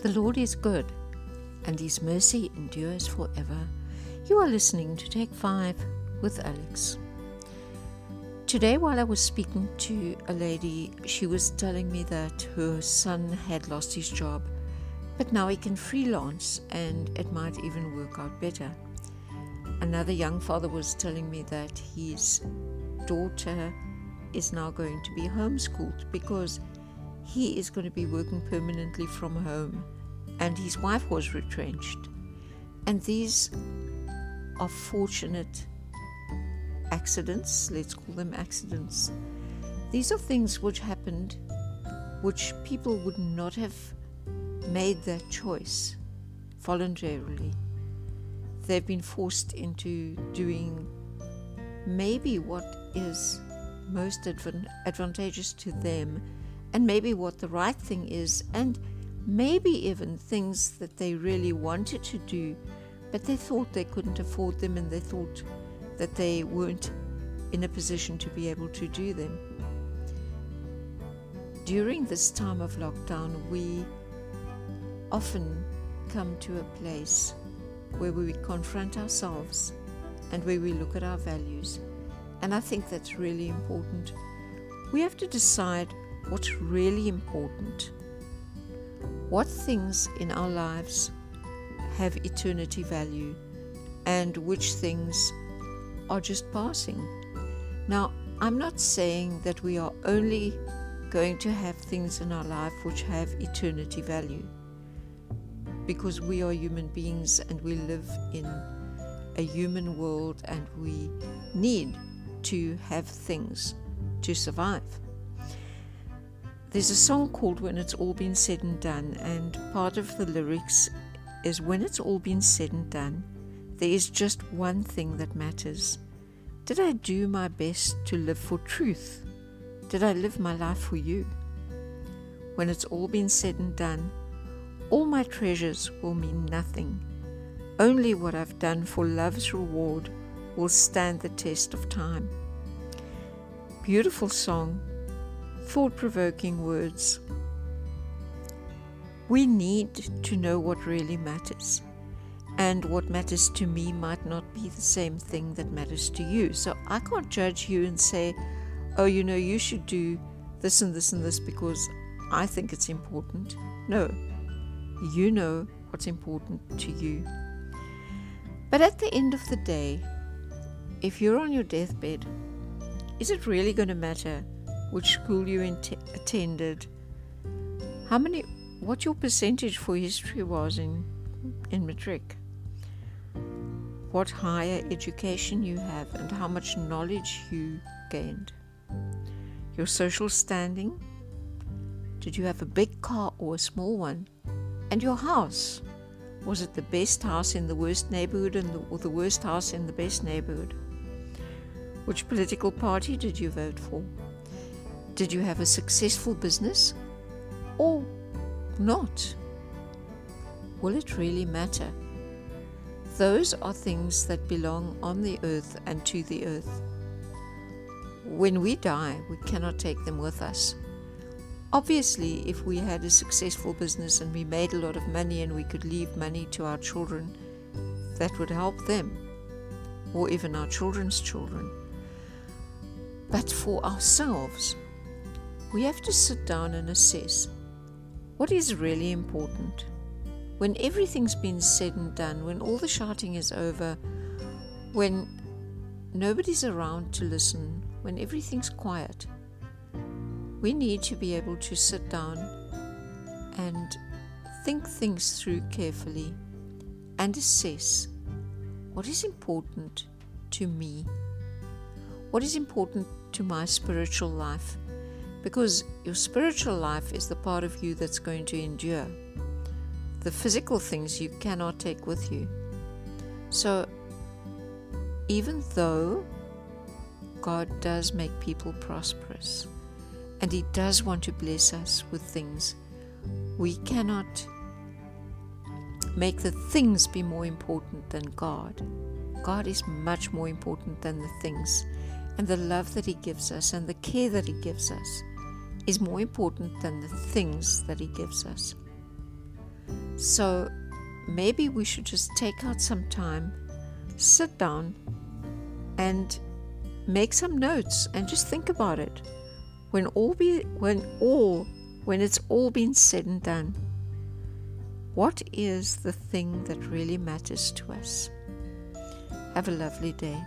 The Lord is good, and His mercy endures forever. You are listening to Take 5 with Alex. Today, while I was speaking to a lady, she was telling me that her son had lost his job, but now he can freelance and it might even work out better. Another young father was telling me that his daughter is now going to be homeschooled because he is going to be working permanently from home and his wife was retrenched. And these are fortunate accidents, let's call them accidents. These are things which happened which people would not have made that choice voluntarily. They've been forced into doing maybe what is most advantageous to them and maybe what the right thing is, and maybe even things that they really wanted to do, but they thought they couldn't afford them and they thought that they weren't in a position to be able to do them. During this time of lockdown, we often come to a place where we confront ourselves and where we look at our values. And I think that's really important. We have to decide what's really important. What things in our lives have eternity value and which things are just passing. Now, I'm not saying that we are only going to have things in our life which have eternity value because we are human beings and we live in a human world and we need to have things to survive. There's a song called When It's All Been Said and Done, and part of the lyrics is When it's all been said and done, there is just one thing that matters. Did I do my best to live for truth? Did I live my life for you? When it's all been said and done, all my treasures will mean nothing. Only what I've done for love's reward will stand the test of time. Beautiful song, thought provoking words. We need to know what really matters. And what matters to me might not be the same thing that matters to you. So I can't judge you and say, oh, you know, you should do this and this and this because I think it's important. No, you know what's important to you. But at the end of the day, if you're on your deathbed, is it really going to matter which school you attended, how many, what your percentage for history was in, in matric, what higher education you have, and how much knowledge you gained, your social standing, did you have a big car or a small one, and your house. Was it the best house in the worst neighborhood the, or the worst house in the best neighborhood? Which political party did you vote for? Did you have a successful business or not? Will it really matter? Those are things that belong on the earth and to the earth. When we die, we cannot take them with us. Obviously, if we had a successful business and we made a lot of money and we could leave money to our children, that would help them, or even our children's children. But for ourselves, we have to sit down and assess what is really important. When everything's been said and done, when all the shouting is over, when nobody's around to listen, when everything's quiet, we need to be able to sit down and think things through carefully and assess what is important to me, what is important to my spiritual life because your spiritual life is the part of you that's going to endure. The physical things you cannot take with you. So, even though God does make people prosperous and He does want to bless us with things, we cannot make the things be more important than God. God is much more important than the things and the love that He gives us and the care that He gives us is more important than the things that He gives us. So maybe we should just take out some time, sit down, and make some notes and just think about it. When all be when all when it's all been said and done, what is the thing that really matters to us? Have a lovely day.